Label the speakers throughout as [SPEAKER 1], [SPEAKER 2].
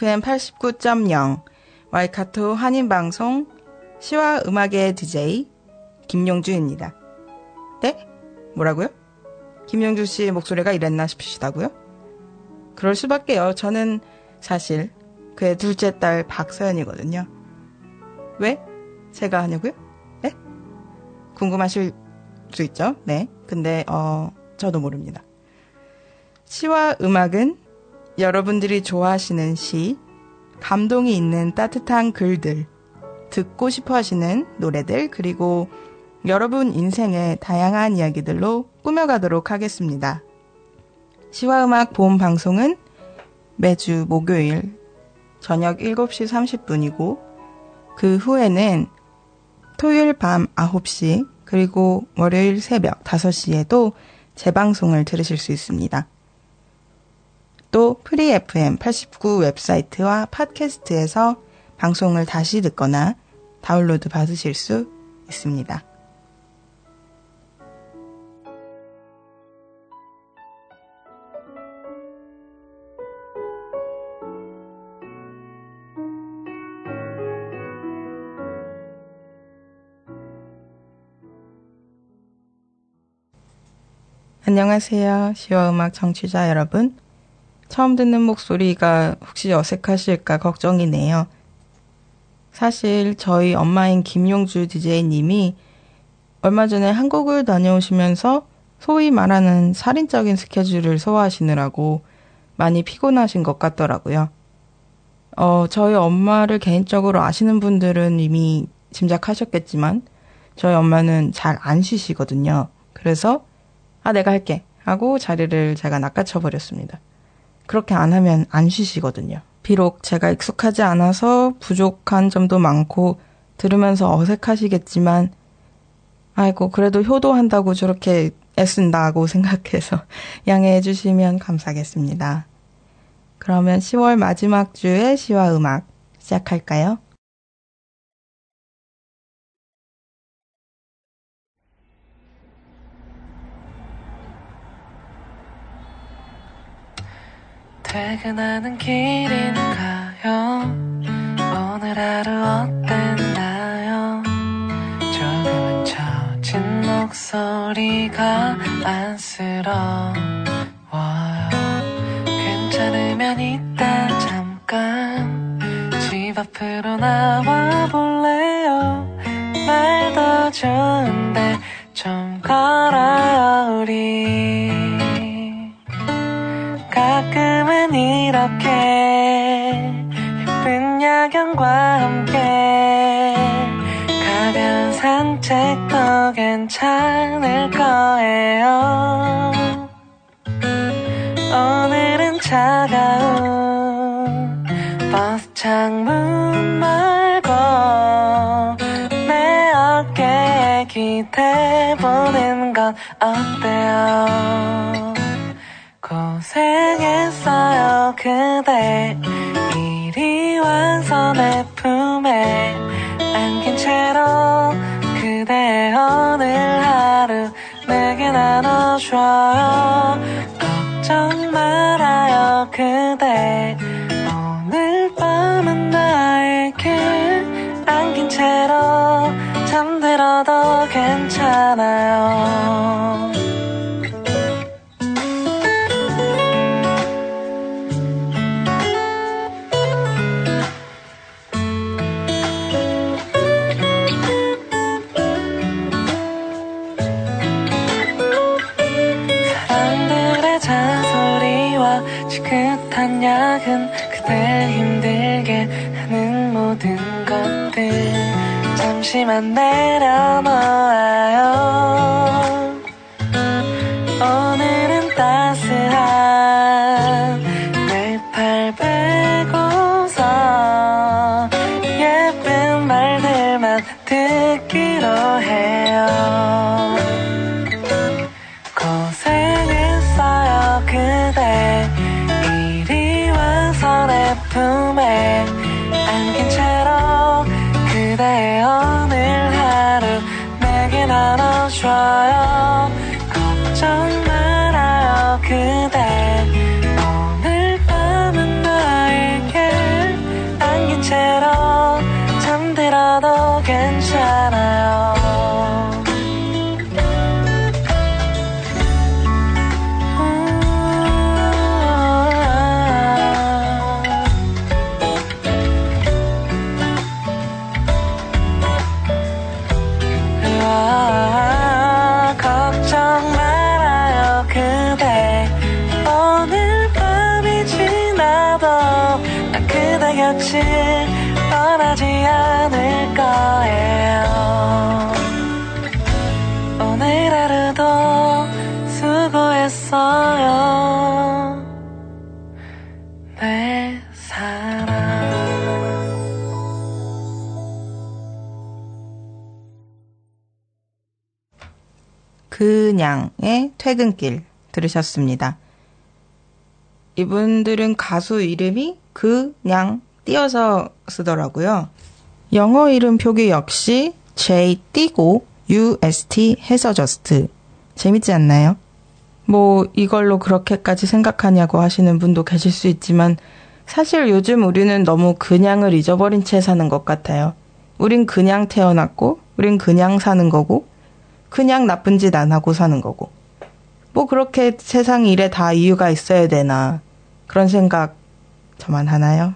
[SPEAKER 1] FM 89.0 와이카토 한인방송 시와 음악의 DJ 김용주입니다. 네? 뭐라고요? 김용주 씨 목소리가 이랬나 싶으시다고요? 그럴 수밖에요. 저는 사실 그의 둘째 딸 박서연이거든요. 왜? 제가 하냐고요? 네? 궁금하실 수 있죠? 네. 근데 어 저도 모릅니다. 시와 음악은 여러분들이 좋아하시는 시, 감동이 있는 따뜻한 글들, 듣고 싶어 하시는 노래들, 그리고 여러분 인생의 다양한 이야기들로 꾸며가도록 하겠습니다. 시와 음악 보험 방송은 매주 목요일 저녁 7시 30분이고, 그 후에는 토요일 밤 9시, 그리고 월요일 새벽 5시에도 재방송을 들으실 수 있습니다. 또 Free FM 89 웹사이트와 팟캐스트에서 방송을 다시 듣거나 다운로드 받으실 수 있습니다. 안녕하세요. 시와 음악 청취자 여러분. 처음 듣는 목소리가 혹시 어색하실까 걱정이네요. 사실 저희 엄마인 김용주 DJ님이 얼마 전에 한국을 다녀오시면서 소위 말하는 살인적인 스케줄을 소화하시느라고 많이 피곤하신 것 같더라고요. 어, 저희 엄마를 개인적으로 아시는 분들은 이미 짐작하셨겠지만 저희 엄마는 잘 안 쉬시거든요. 그래서 아 내가 할게 하고 자리를 제가 낚아쳐 버렸습니다. 그렇게 안 하면 안 쉬시거든요. 비록 제가 익숙하지 않아서 부족한 점도 많고 들으면서 어색하시겠지만 아이고 그래도 효도한다고 저렇게 애쓴다고 생각해서 양해해 주시면 감사하겠습니다. 그러면 10월 마지막 주의 시와 음악 시작할까요?
[SPEAKER 2] 퇴근하는 길인가요? 오늘 하루 어땠나요? 조금은 처진 목소리가 안쓰러워요. 괜찮으면 이따 잠깐 집 앞으로 나와 볼래요? 날도 좋은데 좀 걸어요 우리 야경과 함께 가벼운 산책도 괜찮을 거예요. 오늘은 차가운 버스 창문 말고 내 어깨에 기대보는 건 어때요? 고생했어요 그대 잠시만 내려놓아
[SPEAKER 1] 그냥의 퇴근길 들으셨습니다. 이분들은 가수 이름이 그냥 띄어서 쓰더라고요. 영어 이름 표기 역시 J 띄고 UST 해서 저스트. 재밌지 않나요? 뭐 이걸로 그렇게까지 생각하냐고 하시는 분도 계실 수 있지만 사실 요즘 우리는 너무 그냥을 잊어버린 채 사는 것 같아요. 우린 그냥 태어났고, 우린 그냥 사는 거고, 그냥 나쁜 짓 안 하고 사는 거고. 뭐 그렇게 세상 일에 다 이유가 있어야 되나. 그런 생각 저만 하나요?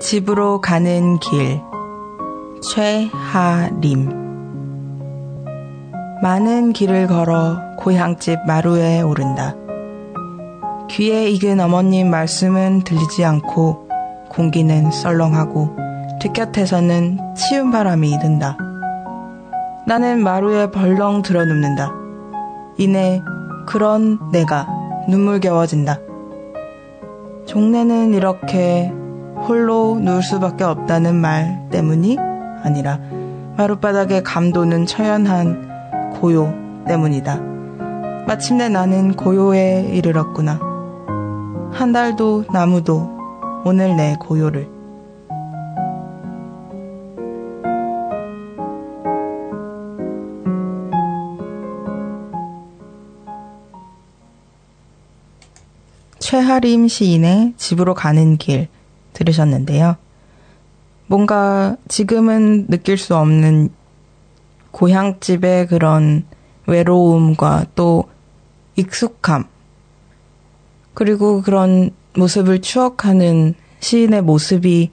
[SPEAKER 1] 집으로 가는 길. 최하림 많은 길을 걸어 고향집 마루에 오른다. 귀에 익은 어머님 말씀은 들리지 않고 공기는 썰렁하고 뒷곁에서는 치운 바람이 든다. 나는 마루에 벌렁 들어 눕는다. 이내 그런 내가 눈물겨워진다. 종래는 이렇게 홀로 누울 수밖에 없다는 말 때문이 아니라 마룻바닥에 감도는 처연한 고요 때문이다. 마침내 나는 고요에 이르렀구나. 한 달도 나무도 오늘 내 고요를. 최하림 시인의 집으로 가는 길 들으셨는데요. 뭔가 지금은 느낄 수 없는 고향집의 그런 외로움과 또 익숙함, 그리고 그런 모습을 추억하는 시인의 모습이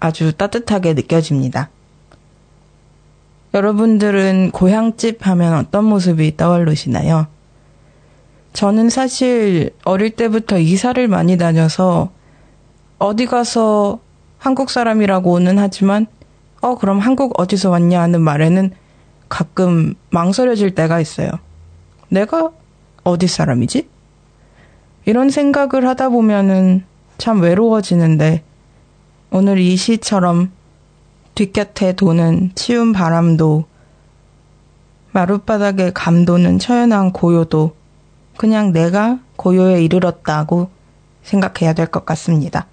[SPEAKER 1] 아주 따뜻하게 느껴집니다. 여러분들은 고향집 하면 어떤 모습이 떠오르시나요? 저는 사실 어릴 때부터 이사를 많이 다녀서 어디 가서 한국 사람이라고는 하지만 어 그럼 한국 어디서 왔냐 하는 말에는 가끔 망설여질 때가 있어요. 내가 어디 사람이지? 이런 생각을 하다 보면은 참 외로워지는데 오늘 이 시처럼 뒷곁에 도는 치운 바람도 마룻바닥에 감도는 처연한 고요도 그냥 내가 고요에 이르렀다고 생각해야 될 것 같습니다.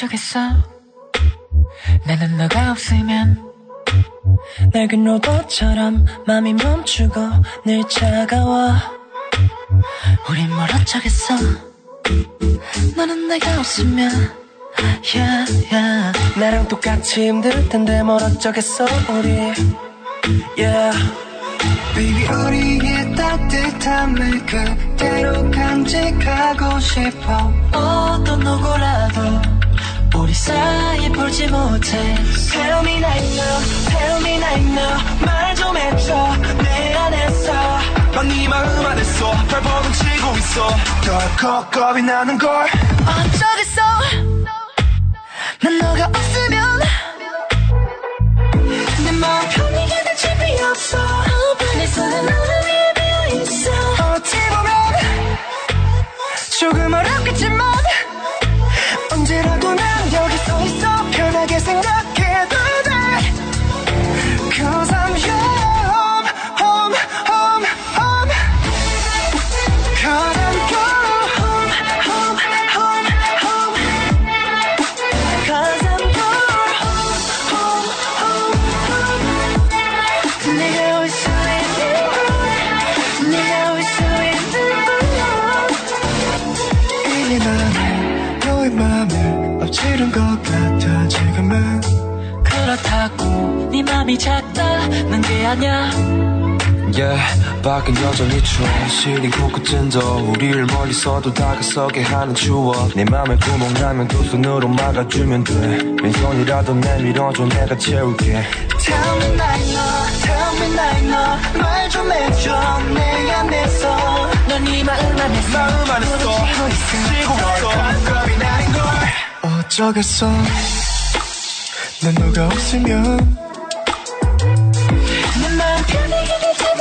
[SPEAKER 2] 어쩌겠어? 나는 너가 없으면 낡은 로봇처럼 맘이 멈추고 늘 차가워. 우린 뭘 어쩌겠어? 너는 내가 없으면 yeah, yeah. 나랑 똑같이 힘들 텐데 뭘 어쩌겠어 우리? Yeah.
[SPEAKER 3] Baby 우리의 따뜻함을 그대로 간직하고 싶어.
[SPEAKER 2] 어떤 누구라도 우리 사이 볼지 못해. Tell me right now, tell me right now 말 좀 해줘 내 안에서.
[SPEAKER 3] 넌네 마음 안에서 발버둥 치고 있어. 덜컥 겁이 나는 걸.
[SPEAKER 2] 어쩌겠어? 난 너가 없으면 내 마음 편히 기댈 집이 없어. 내 손은 너를 위해 비어있어.
[SPEAKER 3] 어찌 보면 조금 어렵겠지만
[SPEAKER 2] 맘이 작다는 게 아냐
[SPEAKER 4] Yeah, 밖은 여전히 추워. 시린 코끝은 더 우리를 멀리서도 다가서게 하는 추억. 내 맘에 구멍 나면 두 손으로 막아주면 돼. 왼손이라도 내밀어줘 내가 채울게.
[SPEAKER 3] Tell me now, tell me right now 말좀 해줘 내 안에서.
[SPEAKER 2] 넌네 마음 안에서.
[SPEAKER 3] 마음 안에서
[SPEAKER 2] 지고 있어.
[SPEAKER 3] 지고 있어. 겁이 나는 걸. 어쩌겠어? 난 너가 없으면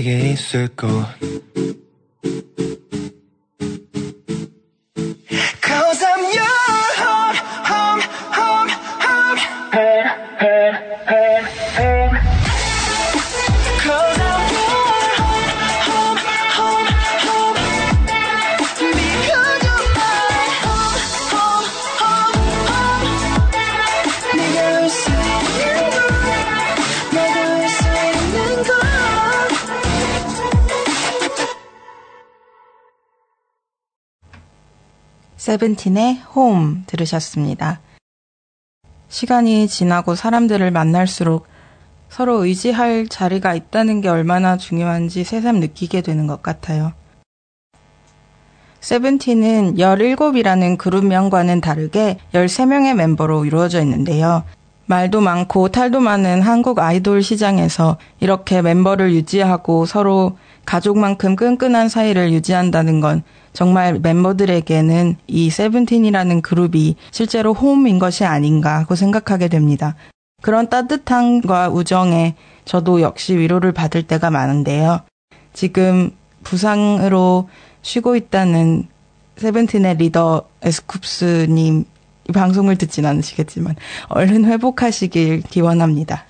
[SPEAKER 4] 에게 있을 것
[SPEAKER 1] 세븐틴의 홈 들으셨습니다. 시간이 지나고 사람들을 만날수록 서로 의지할 자리가 있다는 게 얼마나 중요한지 새삼 느끼게 되는 것 같아요. 세븐틴은 17이라는 그룹명과는 다르게 13명의 멤버로 이루어져 있는데요. 말도 많고 탈도 많은 한국 아이돌 시장에서 이렇게 멤버를 유지하고 서로 가족만큼 끈끈한 사이를 유지한다는 건 정말 멤버들에게는 이 세븐틴이라는 그룹이 실제로 홈인 것이 아닌가 하고 생각하게 됩니다. 그런 따뜻함과 우정에 저도 역시 위로를 받을 때가 많은데요. 지금 부상으로 쉬고 있다는 세븐틴의 리더 에스쿱스님 이 방송을 듣진 않으시겠지만 얼른 회복하시길 기원합니다.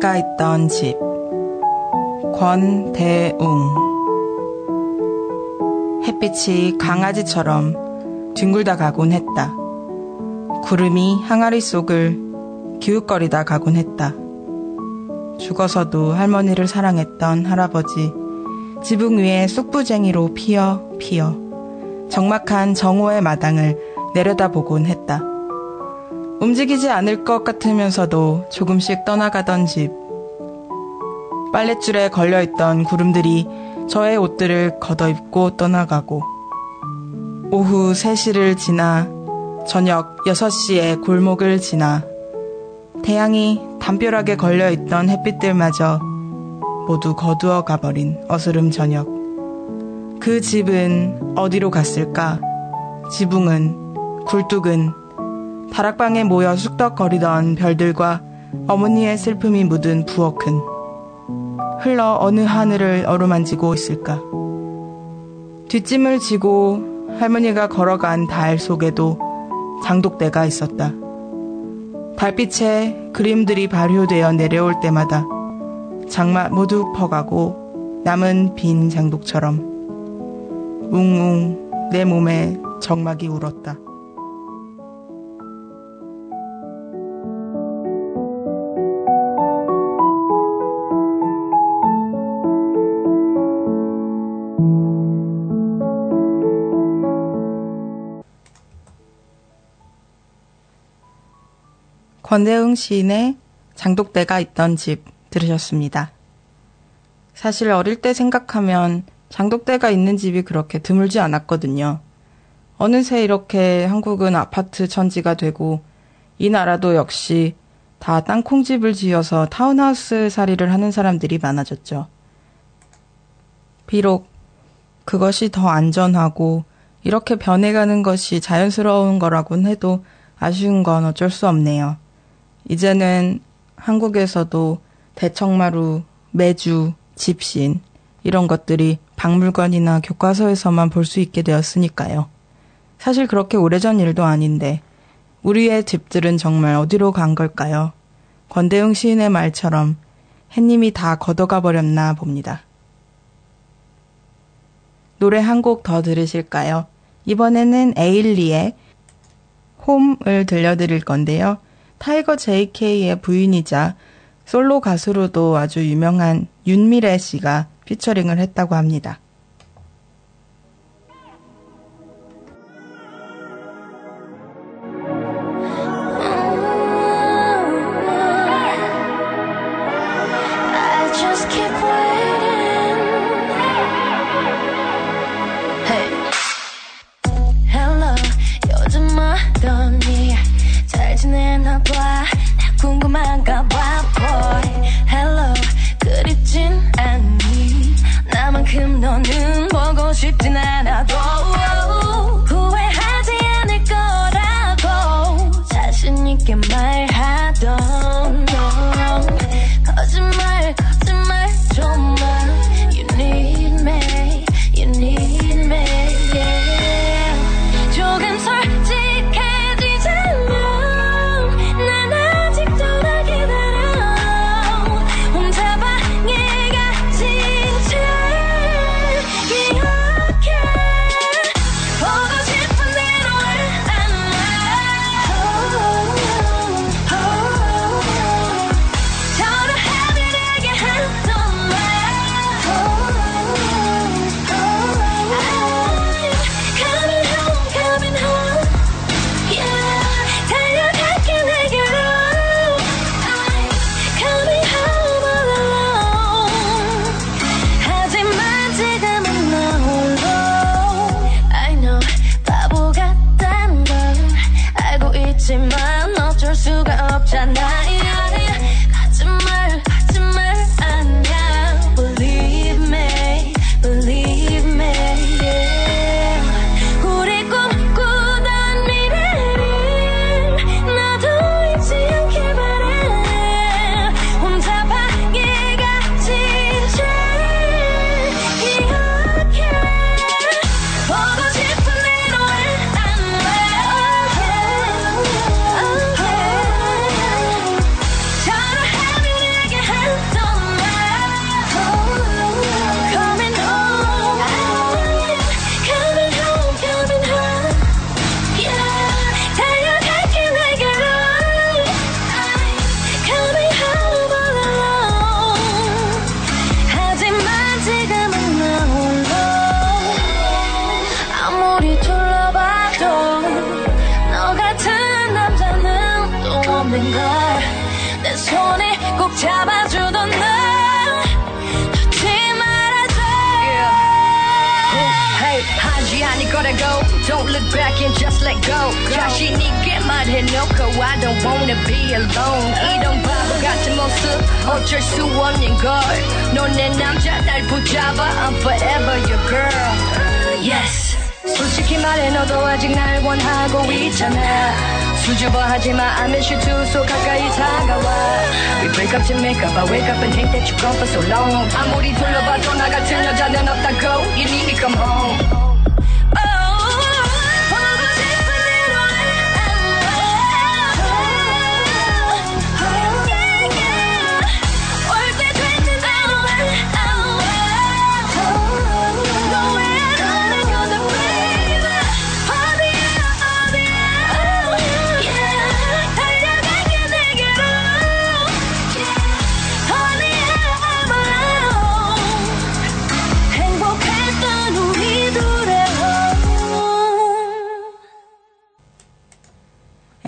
[SPEAKER 1] 장독대가 있던 집 권대웅 햇빛이 강아지처럼 뒹굴다 가곤 했다. 구름이 항아리 속을 기웃거리다 가곤 했다. 죽어서도 할머니를 사랑했던 할아버지 지붕 위에 쑥부쟁이로 피어 피어 적막한 정오의 마당을 내려다보곤 했다. 움직이지 않을 것 같으면서도 조금씩 떠나가던 집. 빨랫줄에 걸려있던 구름들이 저의 옷들을 걷어입고 떠나가고, 오후 3시를 지나 저녁 6시에 골목을 지나 태양이
[SPEAKER 5] 담벼락에 걸려있던 햇빛들마저 모두 거두어 가버린 어스름 저녁. 그 집은 어디로 갔을까? 지붕은, 굴뚝은, 다락방에 모여 쑥덕거리던 별들과 어머니의 슬픔이 묻은 부엌은 흘러 어느 하늘을 어루만지고 있을까? 뒷짐을 지고 할머니가 걸어간 달 속에도 장독대가 있었다. 달빛에 그림들이 발효되어 내려올 때마다 장마 모두 퍼가고 남은 빈 장독처럼 웅웅 내 몸에 정막이 울었다. 권대흥 시인의 장독대가 있던 집 들으셨습니다. 사실 어릴 때 생각하면 장독대가 있는 집이 그렇게 드물지 않았거든요. 어느새 이렇게 한국은 아파트 천지가 되고 이 나라도 역시 다 땅콩집을 지어서 타운하우스 살이를 하는 사람들이 많아졌죠. 비록 그것이 더 안전하고 이렇게 변해가는 것이 자연스러운 거라곤 해도 아쉬운 건 어쩔 수 없네요. 이제는 한국에서도 대청마루, 매주, 집신, 이런 것들이 박물관이나 교과서에서만 볼 수 있게 되었으니까요. 사실 그렇게 오래전 일도 아닌데, 우리의 집들은 정말 어디로 간 걸까요? 권대웅 시인의 말처럼 햇님이 다 걷어가 버렸나 봅니다. 노래 한 곡 더 들으실까요? 이번에는 에일리의 홈을 들려드릴 건데요. 타이거 JK의 부인이자 솔로 가수로도 아주 유명한 윤미래 씨가 피처링을 했다고 합니다.
[SPEAKER 6] 하지 않을 거라고
[SPEAKER 7] Don't look back and just let go 자신 있게 말해놓고 I don't wanna be alone 이런 바보
[SPEAKER 5] 같은 모습 어쩔 수 없는 걸넌 내 남자 날 붙잡아 I'm forever your girl Yes 솔직히 말해 너도 아직 날 원하고 있잖아 수줍어하지마 I miss you too so 가까이 다가와 We break up to make up I wake up and think that you're gone for so long 아무리 둘러봐도 나 같은 여자는 없다고 You need me come home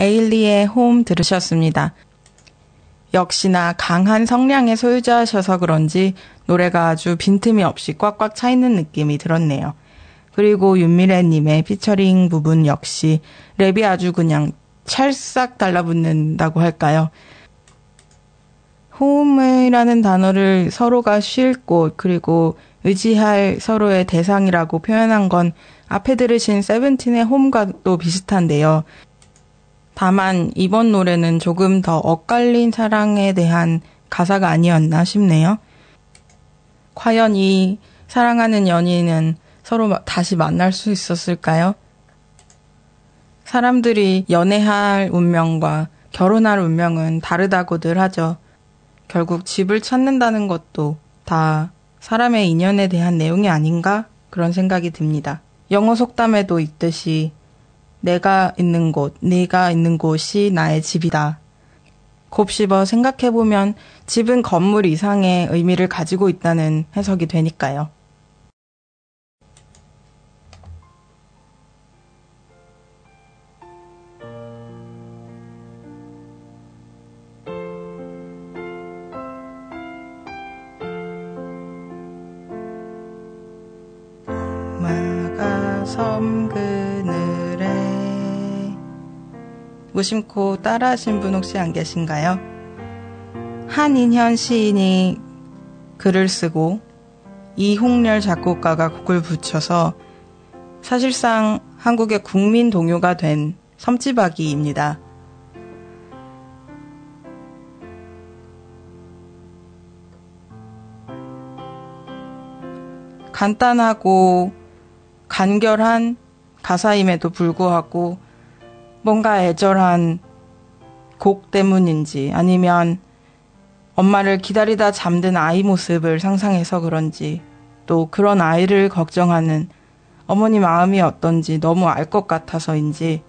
[SPEAKER 1] 에일리의 홈 들으셨습니다. 역시나 강한 성량의 소유자셔서 그런지 노래가 아주 빈틈이 없이 꽉꽉 차 있는 느낌이 들었네요. 그리고 윤미래님의 피처링 부분 역시 랩이 아주 그냥 찰싹 달라붙는다고 할까요? 홈이라는 단어를 서로가 쉴 곳, 그리고 의지할 서로의 대상이라고 표현한 건 앞에 들으신 세븐틴의 홈과도 비슷한데요. 다만 이번 노래는 조금 더 엇갈린 사랑에 대한 가사가 아니었나 싶네요. 과연 이 사랑하는 연인은 서로 마- 다시 만날 수 있었을까요? 사람들이 연애할 운명과 결혼할 운명은 다르다고들 하죠. 결국 집을 찾는다는 것도 다 사람의 인연에 대한 내용이 아닌가? 그런 생각이 듭니다. 영어 속담에도 있듯이 내가 있는 곳, 네가 있는 곳이 나의 집이다. 곱씹어 생각해보면 집은 건물 이상의 의미를 가지고 있다는 해석이 되니까요. 마가 섬그 무심코 따라하신 분 혹시 안 계신가요? 한인현 시인이 글을 쓰고 이홍렬 작곡가가 곡을 붙여서 사실상 한국의 국민 동요가 된 섬지박이입니다. 간단하고 간결한 가사임에도 불구하고 뭔가 애절한 곡 때문인지 아니면 엄마를 기다리다 잠든 아이 모습을 상상해서 그런지 또 그런 아이를 걱정하는 어머니 마음이 어떤지 너무 알 것 같아서인지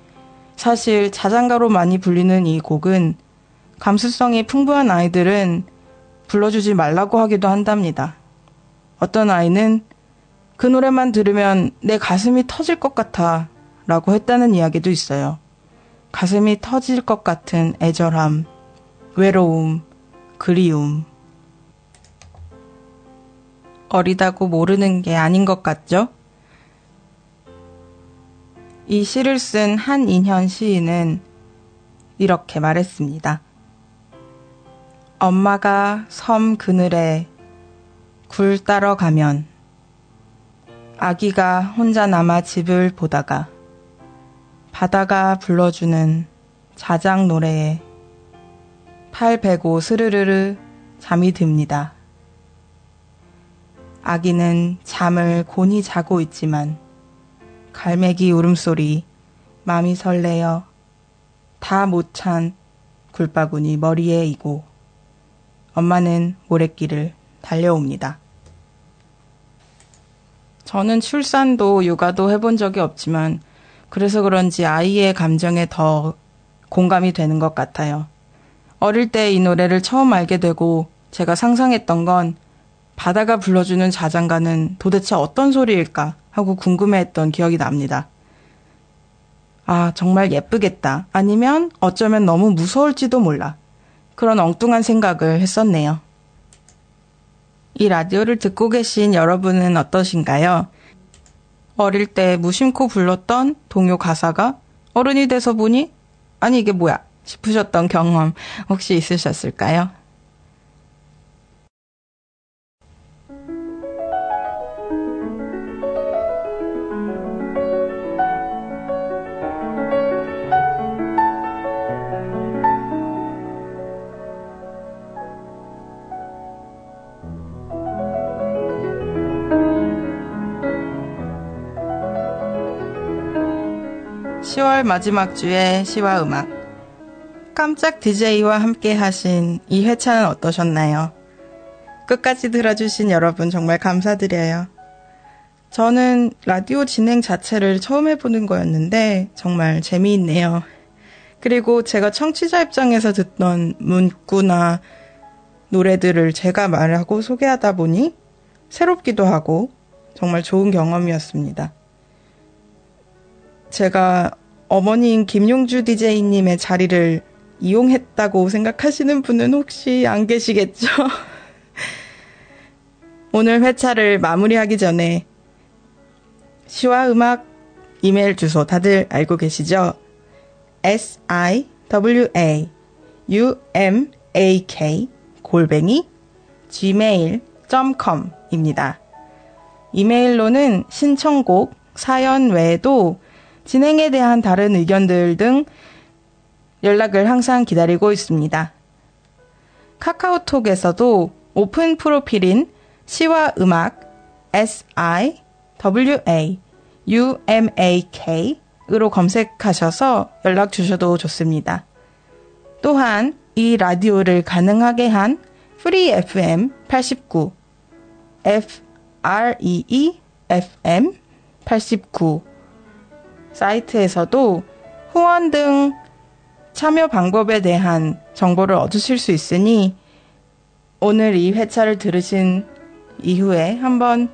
[SPEAKER 1] 사실 자장가로 많이 불리는 이 곡은 감수성이 풍부한 아이들은 불러주지 말라고 하기도 한답니다. 어떤 아이는 그 노래만 들으면 내 가슴이 터질 것 같아 라고 했다는 이야기도 있어요. 가슴이 터질 것 같은 애절함, 외로움, 그리움. 어리다고 모르는 게 아닌 것 같죠? 이 시를 쓴 한인현 시인은 이렇게 말했습니다. 엄마가 섬 그늘에 굴 따러 가면 아기가 혼자 남아 집을 보다가 바다가 불러주는 자장 노래에 팔 베고 스르르르 잠이 듭니다. 아기는 잠을 곤히 자고 있지만 갈매기 울음소리 맘이 설레어 다 못 찬 굴바구니 머리에 이고 엄마는 모래길을 달려옵니다. 저는 출산도 육아도 해본 적이 없지만 그래서 그런지 아이의 감정에 더 공감이 되는 것 같아요. 어릴 때 이 노래를 처음 알게 되고 제가 상상했던 건 바다가 불러주는 자장가는 도대체 어떤 소리일까 하고 궁금해했던 기억이 납니다. 아, 정말 예쁘겠다. 아니면 어쩌면 너무 무서울지도 몰라. 그런 엉뚱한 생각을 했었네요. 이 라디오를 듣고 계신 여러분은 어떠신가요? 어릴 때 무심코 불렀던 동요 가사가 어른이 돼서 보니 아니 이게 뭐야 싶으셨던 경험 혹시 있으셨을까요? 10월 마지막 주의 시와 음악. 깜짝 DJ와 함께 하신 이 회차는 어떠셨나요? 끝까지 들어주신 여러분 정말 감사드려요. 저는 라디오 진행 자체를 처음 해보는 거였는데 정말 재미있네요. 그리고 제가 청취자 입장에서 듣던 문구나 노래들을 제가 말하고 소개하다 보니 새롭기도 하고 정말 좋은 경험이었습니다. 제가 어머니인 김용주 DJ님의 자리를 이용했다고 생각하시는 분은 혹시 안 계시겠죠? 오늘 회차를 마무리하기 전에 시와 음악 이메일 주소 다들 알고 계시죠? s i w a u m a k 골뱅이 gmail.com입니다. 이메일로는 신청곡, 사연 외에도 진행에 대한 다른 의견들 등 연락을 항상 기다리고 있습니다. 카카오톡에서도 오픈 프로필인 시와 음악 S I W A U M A K으로 검색하셔서 연락 주셔도 좋습니다. 또한 이 라디오를 가능하게 한 Free FM 89 F R E E F M 89 사이트에서도 후원 등 참여 방법에 대한 정보를 얻으실 수 있으니 오늘 이 회차를 들으신 이후에 한번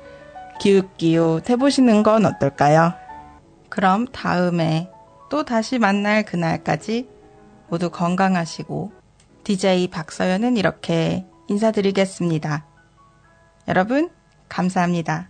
[SPEAKER 1] 기웃기웃 해보시는 건 어떨까요? 그럼 다음에 또 다시 만날 그날까지 모두 건강하시고 DJ 박서연은 이렇게 인사드리겠습니다. 여러분, 감사합니다.